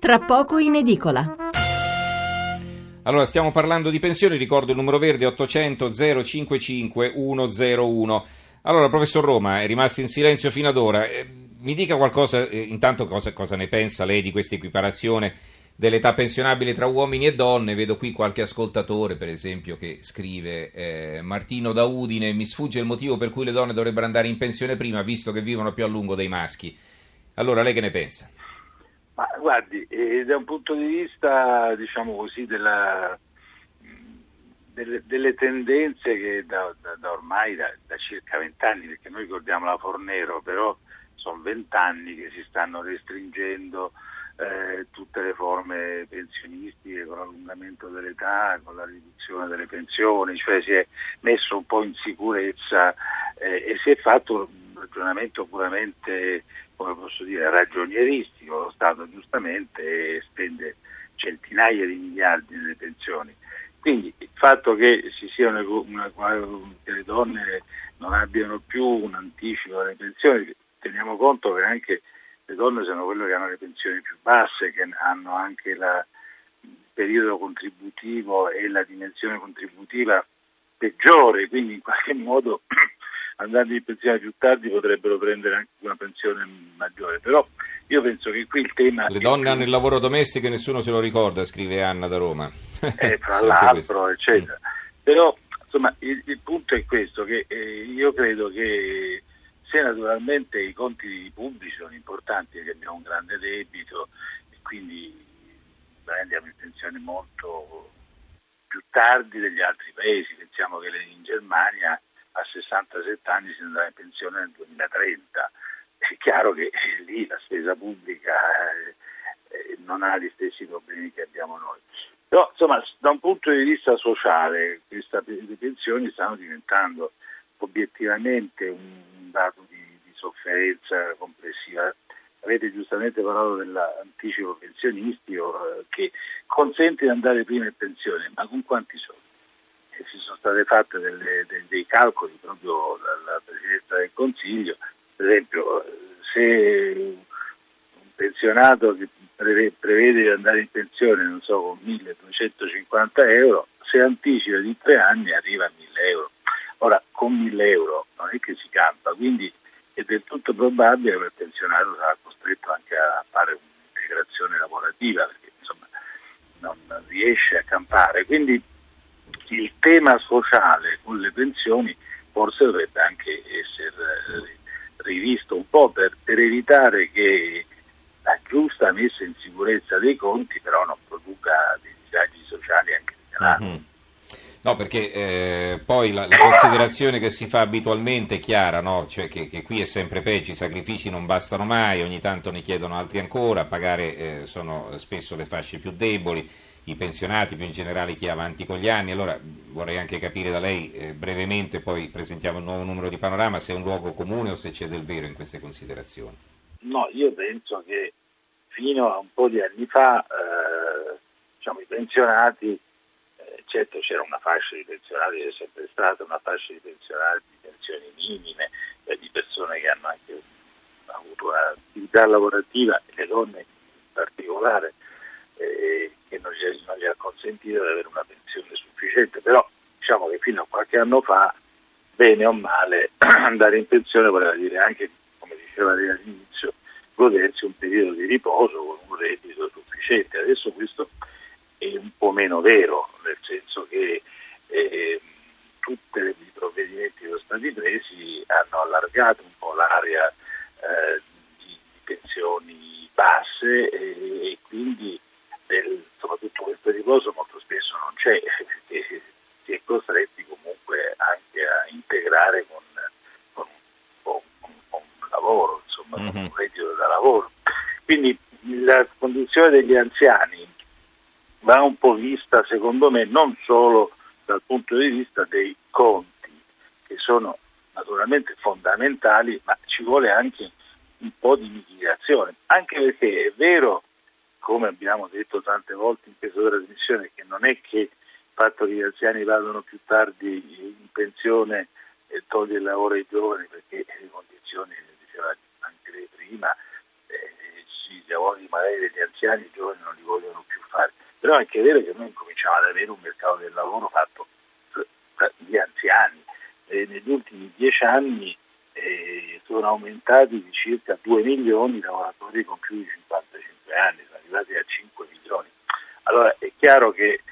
tra poco in edicola. Allora, stiamo parlando di pensioni, ricordo il numero verde 800 055 101. Allora, professor Roma, è rimasto in silenzio fino ad ora. Eh, mi dica qualcosa, eh, intanto cosa, cosa ne pensa lei di questa equiparazione dell'età pensionabile tra uomini e donne. Vedo qui qualche ascoltatore, per esempio, che scrive eh, Martino da Udine, mi sfugge il motivo per cui le donne dovrebbero andare in pensione prima, visto che vivono più a lungo dei maschi. Allora, lei che ne pensa? Ma guardi, eh, da un punto di vista, diciamo così, della, delle, delle, tendenze che da, da, da ormai da, da circa vent'anni, perché noi ricordiamo la Fornero, però sono vent'anni che si stanno restringendo eh, tutte le forme pensionistiche con l'allungamento dell'età, con la riduzione delle pensioni, cioè si è messo un po' in sicurezza eh, e si è fatto un ragionamento puramente, come posso dire, ragionieristico. Lo Stato giustamente spende centinaia di miliardi nelle pensioni. Quindi il fatto che, una, una, che le donne non abbiano più un anticipo delle pensioni, teniamo conto che anche le donne sono quelle che hanno le pensioni più basse, che hanno anche la, il periodo contributivo e la dimensione contributiva peggiore, quindi in qualche modo andando in pensione più tardi potrebbero prendere anche una pensione maggiore. Però io penso che qui il tema... Le donne hanno il lavoro domestico e nessuno se lo ricorda, scrive Anna da Roma. Eh, fra l'altro, eccetera. Mm. Però insomma il, il, punto è questo, che eh, io credo che se naturalmente i conti pubblici sono importanti perché abbiamo un grande debito e quindi andiamo in pensione molto più tardi degli altri paesi, pensiamo che in Germania a 67 anni si andrà in pensione nel 2030, è chiaro che lì la spesa pubblica eh, eh, non ha gli stessi problemi che abbiamo noi. Però insomma da un punto di vista sociale queste pensioni stanno diventando obiettivamente un dato di, di sofferenza complessiva. Avete giustamente parlato dell'anticipo pensionistico eh, che consente di andare prima in pensione, ma con quanti soldi? E si sono state fatte delle, dei, dei calcoli proprio dalla Presidenza del Consiglio, per esempio se un pensionato che prevede di andare in pensione, non so, con 1250 euro, se anticipa di tre anni arriva a 1000 euro. Ora, con 1000 euro non è che si campa, quindi è del tutto probabile che il pensionario sarà costretto anche a fare un'integrazione lavorativa perché insomma non riesce a campare. Quindi il tema sociale con le pensioni forse dovrebbe anche essere rivisto un po' per, per evitare che la giusta messa in sicurezza dei conti però non produca dei disagi sociali anche di mm-hmm. No, perché eh, poi la, la, considerazione che si fa abitualmente è chiara, no? cioè che, che, qui è sempre peggio, i sacrifici non bastano mai, ogni tanto ne chiedono altri ancora, a pagare eh, sono spesso le fasce più deboli, i pensionati, più in generale chi è avanti con gli anni. Allora vorrei anche capire da lei eh, brevemente, poi presentiamo il nuovo numero di panorama, se è un luogo comune o se c'è del vero in queste considerazioni. No, io penso che fino a un po' di anni fa eh, diciamo, i pensionati certo c'era una fascia di pensionati, c'è sempre stata una fascia di pensionati di pensioni minime, eh, di persone che hanno anche avuto un'attività lavorativa le donne in particolare eh, gli, ha consentito di avere una pensione sufficiente, però diciamo che fino a qualche anno fa, bene o male, andare in pensione voleva dire anche, come diceva lei all'inizio, godersi un periodo di riposo con un reddito sufficiente. Adesso questo è un po' meno vero, nel senso che eh, tutti i provvedimenti che sono stati presi hanno allargato un po' l'area eh, di, di, pensioni basse e, e quindi del, soprattutto questo riposo molto spesso non c'è perché si è costretti comunque anche a integrare con, con, con, con un lavoro, insomma, mm-hmm. con un reddito da lavoro. Quindi la condizione degli anziani va un po' vista, secondo me, non solo dal punto di vista dei conti, che sono naturalmente fondamentali, ma ci vuole anche un po' di mitigazione, anche perché è vero, come abbiamo detto tante volte in questa trasmissione, che non è che il fatto che gli anziani vadano più tardi in pensione e toglie il lavoro ai giovani, perché le condizioni, diceva anche lei prima, eh, ci lavori magari degli anziani, i giovani non li vogliono più fare, però è anche vero che noi cominciamo ad avere un mercato del lavoro fatto di anziani. E negli ultimi dieci anni eh, sono aumentati di circa 2 milioni i lavoratori con più di 55 anni, sono arrivati a 5 milioni. Allora è chiaro che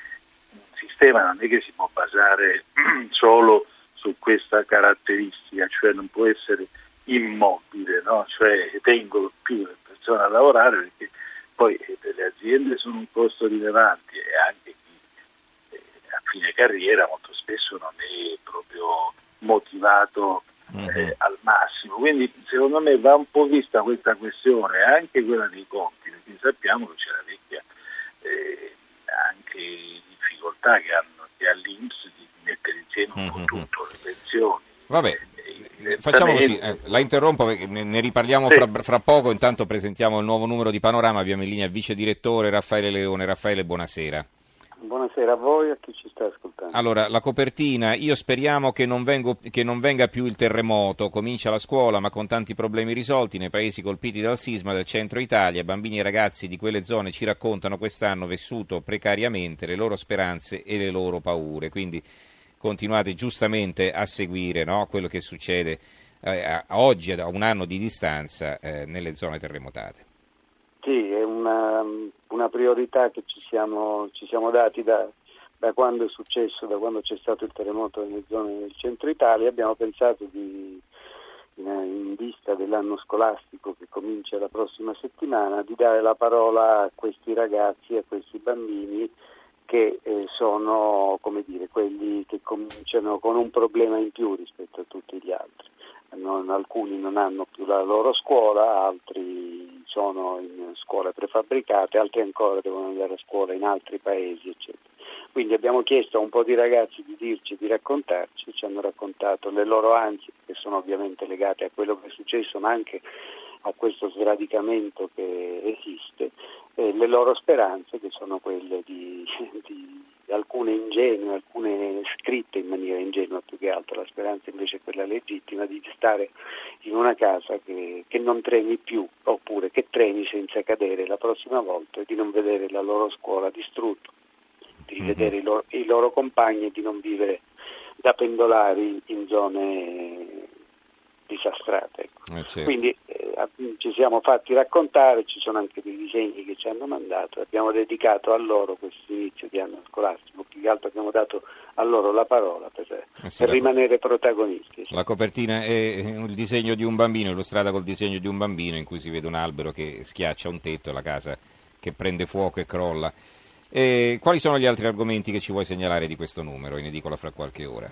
un sistema non è che si può basare solo su questa caratteristica, cioè non può essere immobile, no? cioè tengo più persone a lavorare perché poi per le aziende sono un costo rilevante e anche chi eh, a fine carriera molto spesso non è proprio motivato eh, al massimo. Quindi secondo me va un po' vista questa questione, anche quella dei conti, perché sappiamo che c'è la vecchia eh, anche difficoltà che, hanno, che ha l'Inps di mettere insieme un po' tutto, le pensioni. Vabbè. Eh, facciamo così, eh, la interrompo, ne, ne riparliamo sì. fra, fra, poco, intanto presentiamo il nuovo numero di Panorama, abbiamo in linea il vice direttore Raffaele Leone. Raffaele, buonasera. Buonasera a voi e a chi ci sta ascoltando. Allora, la copertina, io speriamo che non, vengo, che non, venga più il terremoto, comincia la scuola ma con tanti problemi risolti nei paesi colpiti dal sisma del centro Italia, bambini e ragazzi di quelle zone ci raccontano quest'anno vissuto precariamente le loro speranze e le loro paure, quindi continuate giustamente a seguire no, quello che succede eh, oggi, a un anno di distanza, eh, nelle zone terremotate. Una, una priorità che ci siamo, ci siamo dati da, da, quando è successo, da quando c'è stato il terremoto nelle zone del centro Italia. Abbiamo pensato di, in, in vista dell'anno scolastico che comincia la prossima settimana, di dare la parola a questi ragazzi, a questi bambini che eh, sono come dire, quelli che cominciano con un problema in più rispetto a tutti gli altri. Non, alcuni non hanno più la loro scuola, altri sono in scuole prefabbricate, altri ancora devono andare a scuola in altri paesi, eccetera. Quindi abbiamo chiesto a un po' di ragazzi di dirci, di raccontarci, ci hanno raccontato le loro ansie, che sono ovviamente legate a quello che è successo, ma anche a questo sradicamento che esiste, eh, le loro speranze che sono quelle di, di, alcune ingenue, alcune scritte in maniera ingenua più che altro, la speranza invece è quella legittima di stare in una casa che, che non tremi più oppure che tremi senza cadere la prossima volta e di non vedere la loro scuola distrutta, di mm-hmm. vedere i loro, i loro compagni e di non vivere da pendolari in zone disastrate. Ecco. Eh, certo. Quindi eh, ci siamo fatti raccontare, ci sono anche dei disegni che ci hanno mandato, abbiamo dedicato a loro questo inizio di anno scolastico, più che altro abbiamo dato a loro la parola per, eh sì, per rimanere protagonisti. La copertina è il disegno di un bambino, illustrata col disegno di un bambino in cui si vede un albero che schiaccia un tetto e la casa che prende fuoco e crolla. E quali sono gli altri argomenti che ci vuoi segnalare di questo numero, in edicola fra qualche ora?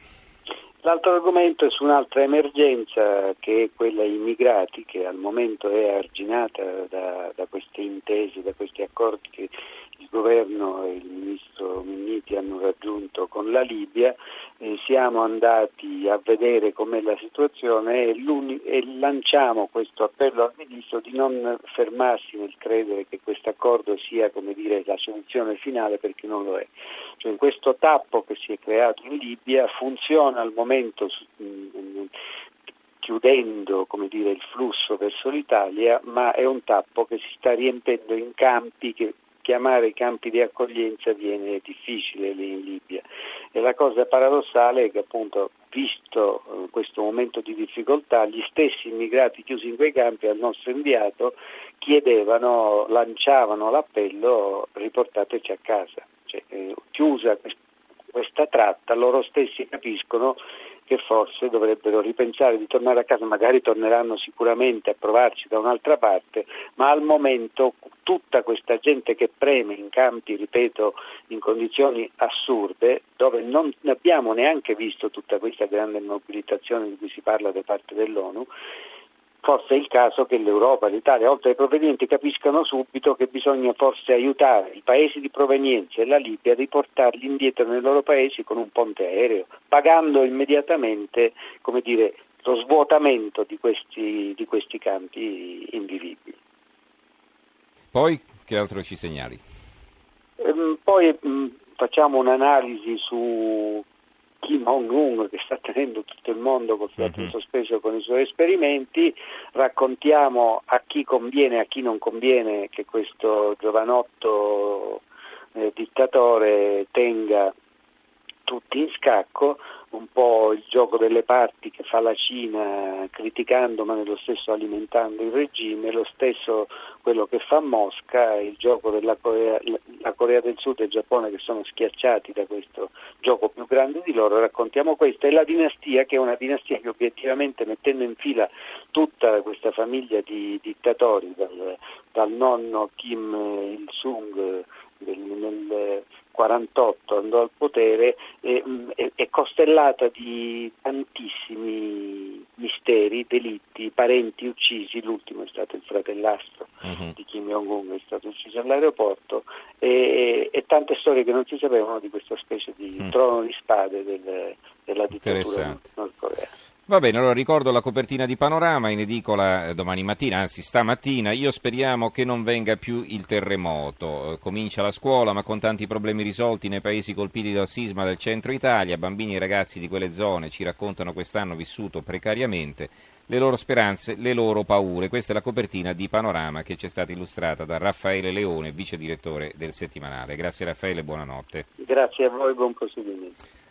L'altro argomento è su un'altra emergenza che è quella immigrati che al momento è arginata da, da queste intese, da questi accordi che il governo e il ministro Minniti hanno raggiunto con la Libia. Eh, siamo andati a vedere com'è la situazione e, e, lanciamo questo appello al ministro di non fermarsi nel credere che questo accordo sia dire, la soluzione finale perché non lo è. Cioè, questo tappo che si è creato in Libia funziona al momento momento chiudendo dire, il flusso verso l'Italia, ma è un tappo che si sta riempendo in campi che chiamare campi di accoglienza viene difficile lì in Libia. E la cosa paradossale è che appunto, visto eh, questo momento di difficoltà, gli stessi immigrati chiusi in quei campi al nostro inviato chiedevano, lanciavano l'appello riportateci a casa. Cioè, eh, chiusa questa tratta, loro stessi capiscono che forse dovrebbero ripensare di tornare a casa, magari torneranno sicuramente a provarci da un'altra parte, ma al momento tutta questa gente che preme in campi, ripeto, in condizioni assurde, dove non abbiamo neanche visto tutta questa grande mobilitazione di cui si parla da parte dell'ONU, forse è il caso che l'Europa, l'Italia, oltre ai provvedimenti, capiscano subito che bisogna forse aiutare i paesi di provenienza e la Libia a riportarli indietro nei loro paesi con un ponte aereo, pagando immediatamente dire, lo svuotamento di questi, di questi campi invivibili. Poi che altro ci segnali? Ehm, poi mh, facciamo un'analisi su Kim Jong-un che sta tenendo tutto il mondo con fiato in mhm. sospeso con i suoi esperimenti, raccontiamo a chi conviene e a chi non conviene che questo giovanotto eh, dittatore tenga tutti in scacco, un po' il gioco delle parti che fa la Cina criticando ma nello stesso alimentando il regime, lo stesso quello che fa Mosca, il gioco della Corea, la Corea del Sud e il Giappone che sono schiacciati da questo gioco più grande di loro, raccontiamo questo, e la dinastia che è una dinastia che obiettivamente mettendo in fila tutta questa famiglia di dittatori, dal, dal nonno Kim Il-sung nel 48 andò al potere e, è, è costellata di tantissimi misteri, delitti, parenti uccisi, l'ultimo è stato il fratellastro uh-huh. di Kim Jong-un che è stato ucciso all'aeroporto e, e, tante storie che non si sapevano di questa specie di uh-huh. trono di spade del, della dittatura nordcoreana. Va bene, allora ricordo la copertina di Panorama in edicola eh, domani mattina, anzi stamattina. Io speriamo che non venga più il terremoto. Eh, comincia la scuola, ma con tanti problemi risolti nei paesi colpiti dal sisma del centro Italia. Bambini e ragazzi di quelle zone ci raccontano quest'anno vissuto precariamente le loro speranze, le loro paure. Questa è la copertina di Panorama che ci è stata illustrata da Raffaele Leone, vice direttore del settimanale. Grazie Raffaele, buonanotte. Grazie a voi, buon proseguimento.